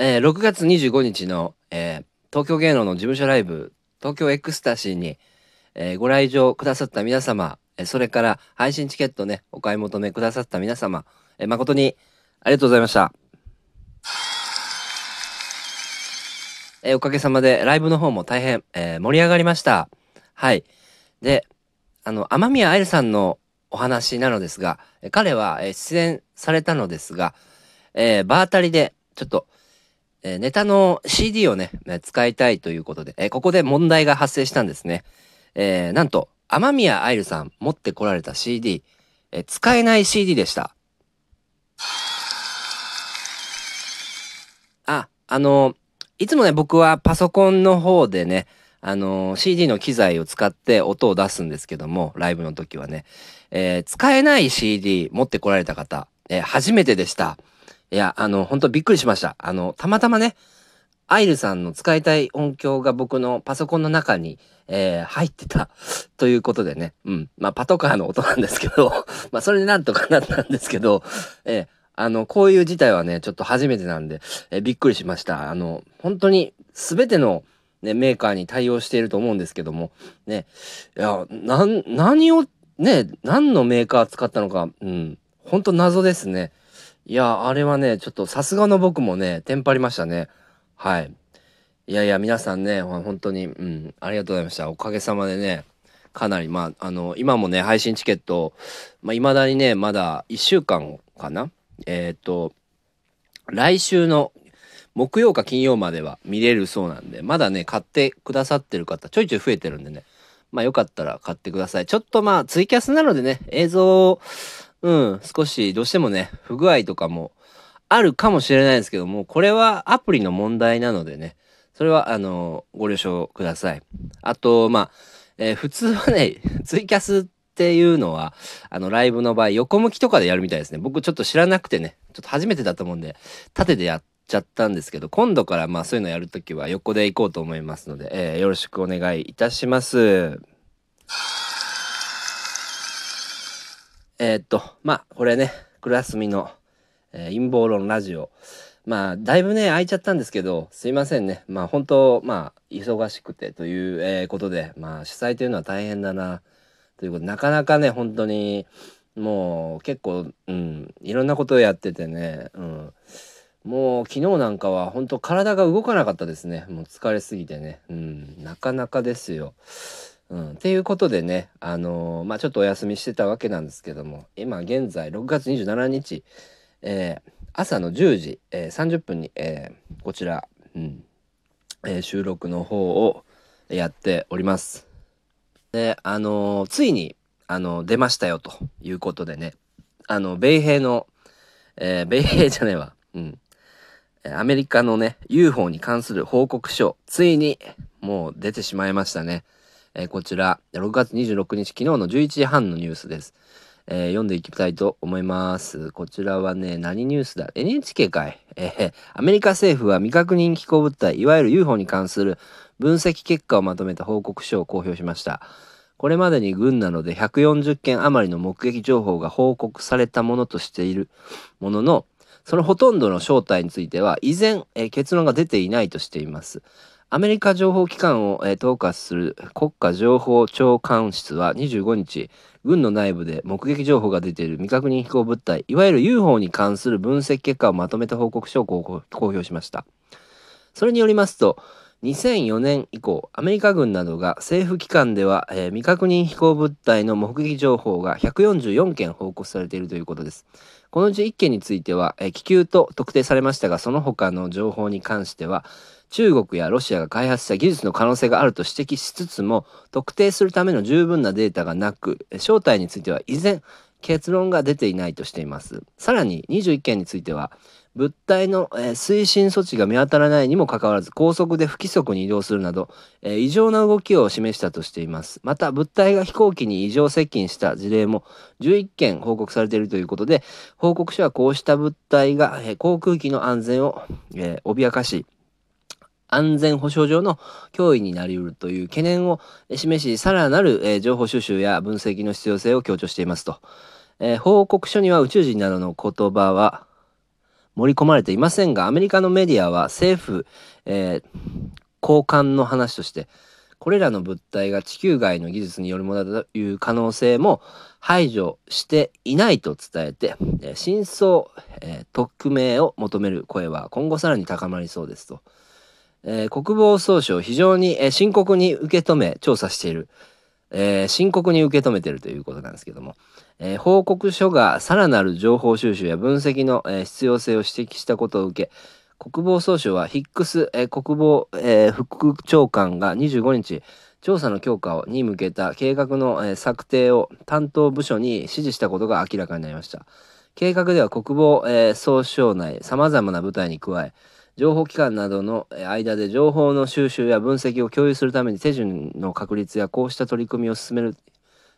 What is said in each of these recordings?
えー、6月25日の、えー、東京芸能の事務所ライブ、東京エクスタシーに、えー、ご来場くださった皆様、えそれから配信チケットね、お買い求めくださった皆様、え誠にありがとうございました。えおかげさまでライブの方も大変、え盛り上がりました。はい。で、あの、雨宮愛理さんのお話なのですが、彼は出演されたのですが、えー、場当たりで、ちょっと、えー、ネタの CD をね、使いたいということで、えー、ここで問題が発生したんですね。えー、なんと、雨宮愛理さん持ってこられた CD、えー、使えない CD でした。あ、あのいつもね、僕はパソコンの方でね、あの CD の機材を使って音を出すんですけども、ライブの時はね、えー、使えない CD 持ってこられた方、えー、初めてでした。いや、あの、本当びっくりしました。あの、たまたまね、アイルさんの使いたい音響が僕のパソコンの中に、えー、入ってた ということでね。うん。まあ、パトカーの音なんですけど まあ、それでなんとかなったんですけど、えー、あの、こういう事態はね、ちょっと初めてなんで、えー、びっくりしました。あの、本当に全ての、ね、メーカーに対応していると思うんですけども、ね、いや、なん、何を、ね、何のメーカー使ったのか、うん、本当謎ですね。いや、あれはね、ちょっとさすがの僕もね、テンパりましたね。はい。いやいや、皆さんね、本当に、うん、ありがとうございました。おかげさまでね、かなり、まあ、あの、今もね、配信チケット、まあ、未だにね、まだ1週間かな？えっ、と、来週の木曜か金曜までは見れるそうなんで、まだね、買ってくださってる方、ちょいちょい増えてるんでね、まあよかったら買ってください。ちょっとまあ、ツイキャスなのでね、映像うん、少しどうしてもね、不具合とかもあるかもしれないですけども、これはアプリの問題なのでね、それはあの、ご了承ください。あと、まあ、えー、普通はね、ツイキャスっていうのは、あの、ライブの場合、横向きとかでやるみたいですね。僕ちょっと知らなくてね、ちょっと初めてだと思うんで、縦でやっちゃったんですけど、今度からまあそういうのやるときは横で行こうと思いますので、えー、よろしくお願いいたします。えー、っと、まあ、これね、クラスミの、えー、陰謀論ラジオ。まあ、だいぶね、空いちゃったんですけど、すいませんね。まあ、本当まあ、忙しくてという、えー、ことで、まあ、主催というのは大変だな、ということで、なかなかね、本当に、もう、結構、うん、いろんなことをやっててね、うん。もう昨日なんかは本当体が動かなかったですね。もう疲れすぎてね。うん、なかなかですよ。うん、っていうことでね、あのー、まあ、ちょっとお休みしてたわけなんですけども、今現在6月27日、えー、朝の10時、えー、30分に、えー、こちら、うんえー、収録の方をやっております。で、あの、ついに、あの出ましたよということでね、あの、米兵の、え米兵じゃねえわ、うん、アメリカのね、UFO に関する報告書、ついにもう出てしまいましたね。えー、こちら、6月26日、昨日の11時半のニュースです。えー、読んでいきたいと思います。こちらはね、何ニュースだ ?NHK かい。えー、アメリカ政府は未確認飛行物体、いわゆる UFO に関する分析結果をまとめた報告書を公表しました。これまでに軍などで140件余りの目撃情報が報告されたものとしているものの、そのほとんどの正体については依然、えー、結論が出ていないとしています。アメリカ情報機関を、えー、統括する国家情報長官室は25日、軍の内部で目撃情報が出ている未確認飛行物体、いわゆる UFO に関する分析結果をまとめた報告書を公表しました。それによりますと、2004年以降、アメリカ軍などが政府機関では、えー、未確認飛行物体の目撃情報が144件報告されているということです。このうち1件については、えー、気球と特定されましたが、その他の情報に関しては、中国やロシアが開発した技術の可能性があると指摘しつつも特定するための十分なデータがなく正体については依然結論が出ていないとしています。さらに21件については物体の、えー、推進措置が見当たらないにもかかわらず高速で不規則に移動するなど、えー、異常な動きを示したとしています。また物体が飛行機に異常接近した事例も11件報告されているということで報告書はこうした物体が、えー、航空機の安全を、え脅かし安全保障上の脅威になりうるという懸念を示し、さらなる、情報収集や分析の必要性を強調していますと。えー、報告書には宇宙人などの言葉は盛り込まれていませんが、アメリカのメディアは政府、えー、高官の話として、これらの物体が地球外の技術によるものだという可能性も排除していないと伝えて、真相、えー、匿名を求める声は今後さらに高まりそうですと。えー、国防総省非常に、えー、深刻に受け止め調査している、えー、深刻に受け止めているということなんですけども、え報告書がさらなる情報収集や分析の、え必要性を指摘したことを受け国防総省はヒックス、え国防、え副長官が25日調査の強化に向けた計画の、え策定を担当部署に指示したことが明らかになりました。計画では国防、え総省内さまざまな部隊に加え情報機関などの間で情報の収集や分析を共有するために手順の確立やこうした取り組みを進める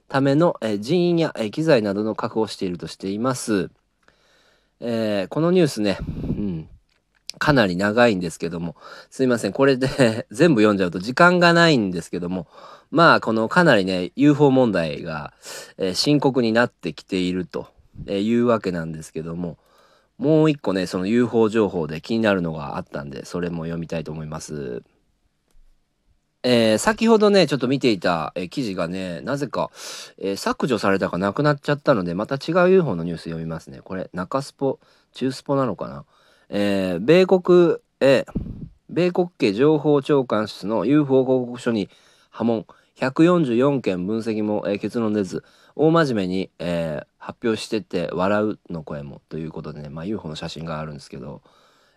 ための人員や機材などの確保をしているとしています。えー、このニュースね、うん、かなり長いんですけども、すいません、これで 全部読んじゃうと時間がないんですけども、まあ、このかなりね、UFO 問題が、えー、深刻になってきているというわけなんですけども、もう一個ね、その UFO 情報で気になるのがあったんで、それも読みたいと思います。えー、先ほどね、ちょっと見ていた、えー、記事がね、なぜか、えー、削除されたかなくなっちゃったので、また違う UFO のニュース読みますね。これ、中スポ、中スポなのかな？え米国、え米国家情報長官室の UFO 報告書に波紋、144件分析も、え結論出ず、大真面目に、えー、発表してて笑うの声もということでね、まあ、UFO の写真があるんですけど、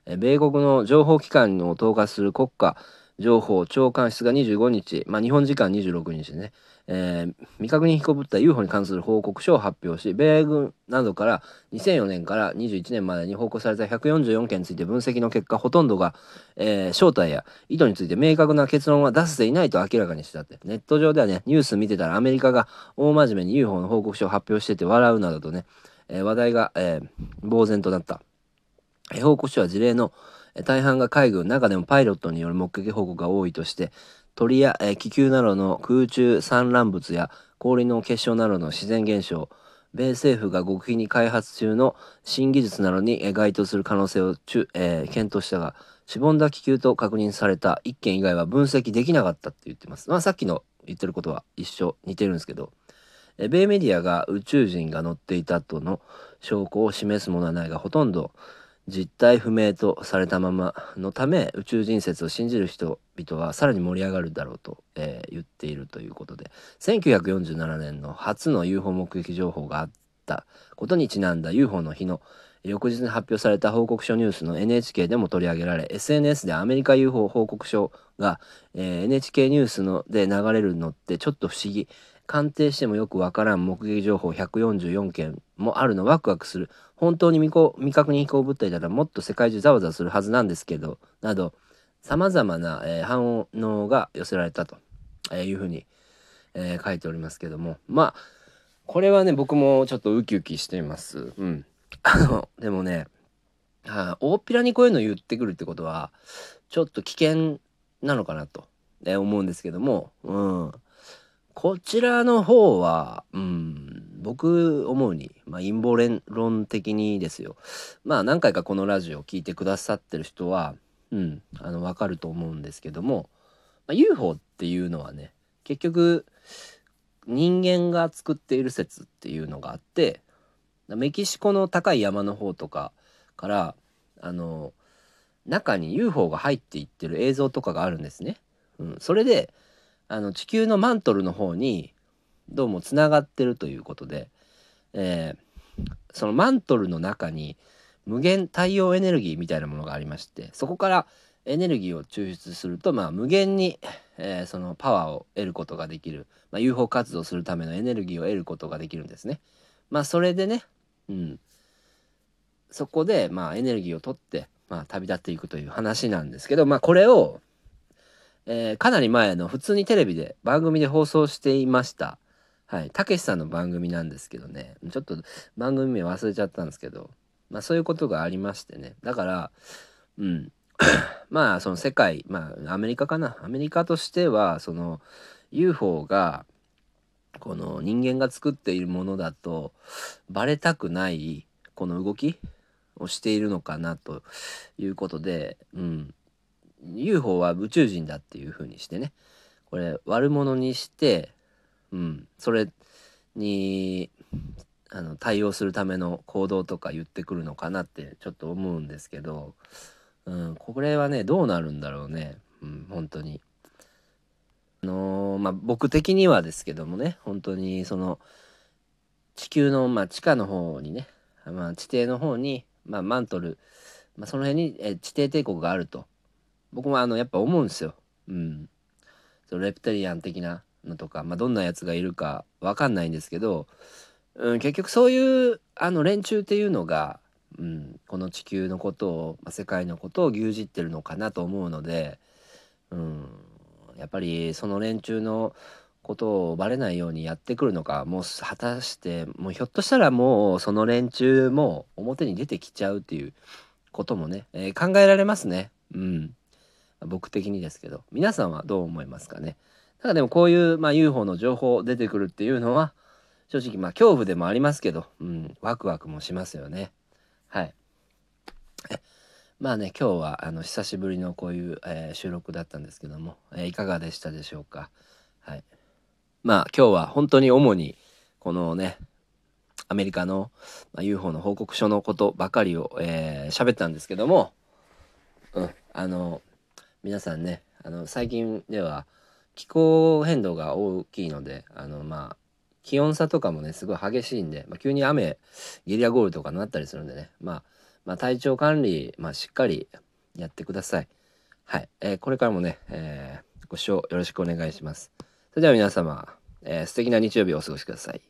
えー、米国の情報機関を統括する国家情報長官室が25日、まあ、日本時間26日ね、えー、未確認飛行物体 UFO に関する報告書を発表し、米軍などから2004年から21年までに報告された144件について分析の結果、ほとんどが、えー、正体や意図について明確な結論は出せていないと明らかにしたって。ネット上ではね、ニュース見てたらアメリカが大真面目に UFO の報告書を発表してて笑うなどとね、えー、話題が、えー、呆然となった。報告書は事例の大半が海軍、中でもパイロットによる目撃報告が多いとして、鳥や、気球などの空中産卵物や氷の結晶などの自然現象、米政府が極秘に開発中の新技術などに該当する可能性をえー、検討したが、しぼんだ気球と確認された1件以外は分析できなかったって言ってます。まあさっきの言ってることは一緒、似てるんですけど、え米メディアが宇宙人が乗っていたとの証拠を示すものはないが、ほとんど実態不明とされたままのため宇宙人説を信じる人々はさらに盛り上がるだろうと、えー、言っているということで1947年の初の UFO 目撃情報があったことにちなんだ UFO の日の翌日に発表された報告書ニュースの NHK でも取り上げられ SNS でアメリカ UFO 報告書が、えー、NHK ニュースので流れるのってちょっと不思議。鑑定してもよくわからん目撃情報144件もあるのワクワクする。本当に未未確認飛行物体ならもっと世界中ざわざわするはずなんですけどなどさまざまな、えー、反応が寄せられたと、えいうふうに、えー、書いておりますけども。まあこれはね僕もちょっとウキウキしています。うん。あのでもね大っぴらにこういうの言ってくるってことはちょっと危険なのかなと、ね、思うんですけども。うん。こちらの方は、うん、僕思うに、まあ、陰謀論的にですよ。まあ何回かこのラジオを聞いてくださってる人は、うん、あの、わかると思うんですけども、まあ、UFO っていうのはね、結局、人間が作っている説っていうのがあって、メキシコの高い山の方とかから、あの、中に UFO が入っていってる映像とかがあるんですね。うん、それで、あの地球のマントルの方にどうもつながってるということで、えー、そのマントルの中に無限太陽エネルギーみたいなものがありましてそこからエネルギーを抽出すると、まあ、無限に、えー、そのパワーを得ることができる、まあ、UFO 活動するためのエネルギーを得ることができるんですね。まあそれでね、うん、そこで、まあ、エネルギーを取って、まあ、旅立っていくという話なんですけど、まあ、これをえー、かなり前の普通にテレビで番組で放送していました。はい。たけしさんの番組なんですけどね。ちょっと番組名忘れちゃったんですけど、まあそういうことがありましてね。だから、うん。まあその世界、まあアメリカかな。アメリカとしては、その UFO が、この人間が作っているものだとバレたくないこの動きをしているのかなということで、うん、UFO は宇宙人だっていうふうにしてね。これ悪者にして、うん、それにあの対応するための行動とか言ってくるのかなってちょっと思うんですけど、うん、これはねどうなるんだろうね、うん、本当に。あのー、まあ僕的にはですけどもね本当にその地球の、まあ、地下の方にね、まあ、地底の方に、ま、マントル、まあ、その辺にえ地底帝国があると。僕もあのやっぱ思うんですよ。うん、そのレプテリアン的なのとか、まあ、どんなやつがいるか分かんないんですけど、うん、結局そういうあの連中っていうのが、うん、この地球のことを、まあ、世界のことを牛耳ってるのかなと思うので、うん、やっぱりその連中のことをバレないようにやってくるのかもう果たしてもうひょっとしたらもうその連中も表に出てきちゃうっていうこともね、えー、考えられますね。うん。僕的にですけど皆さんはどう思いますかね？ただでもこういう、まあ、UFO の情報出てくるっていうのは正直まあ恐怖でもありますけど、うん、ワクワクもしますよね。はい。まあね今日はあの久しぶりのこういう、えー、収録だったんですけども、えー、いかがでしたでしょうか？はい。まあ今日は本当に主にこのねアメリカの、まあ、UFO の報告書のことばかりを喋、えー、ったんですけども、うん、あの皆さんねあの最近では気候変動が大きいのであのまあ気温差とかもねすごい激しいんで、まあ、急に雨ゲリラ豪雨とかになったりするんでね、まあ、まあ体調管理、まあ、しっかりやってください。はい、えー、これからもね、えー、ご視聴よろしくお願いします。それでは皆様、えー、素敵な日曜日をお過ごしください。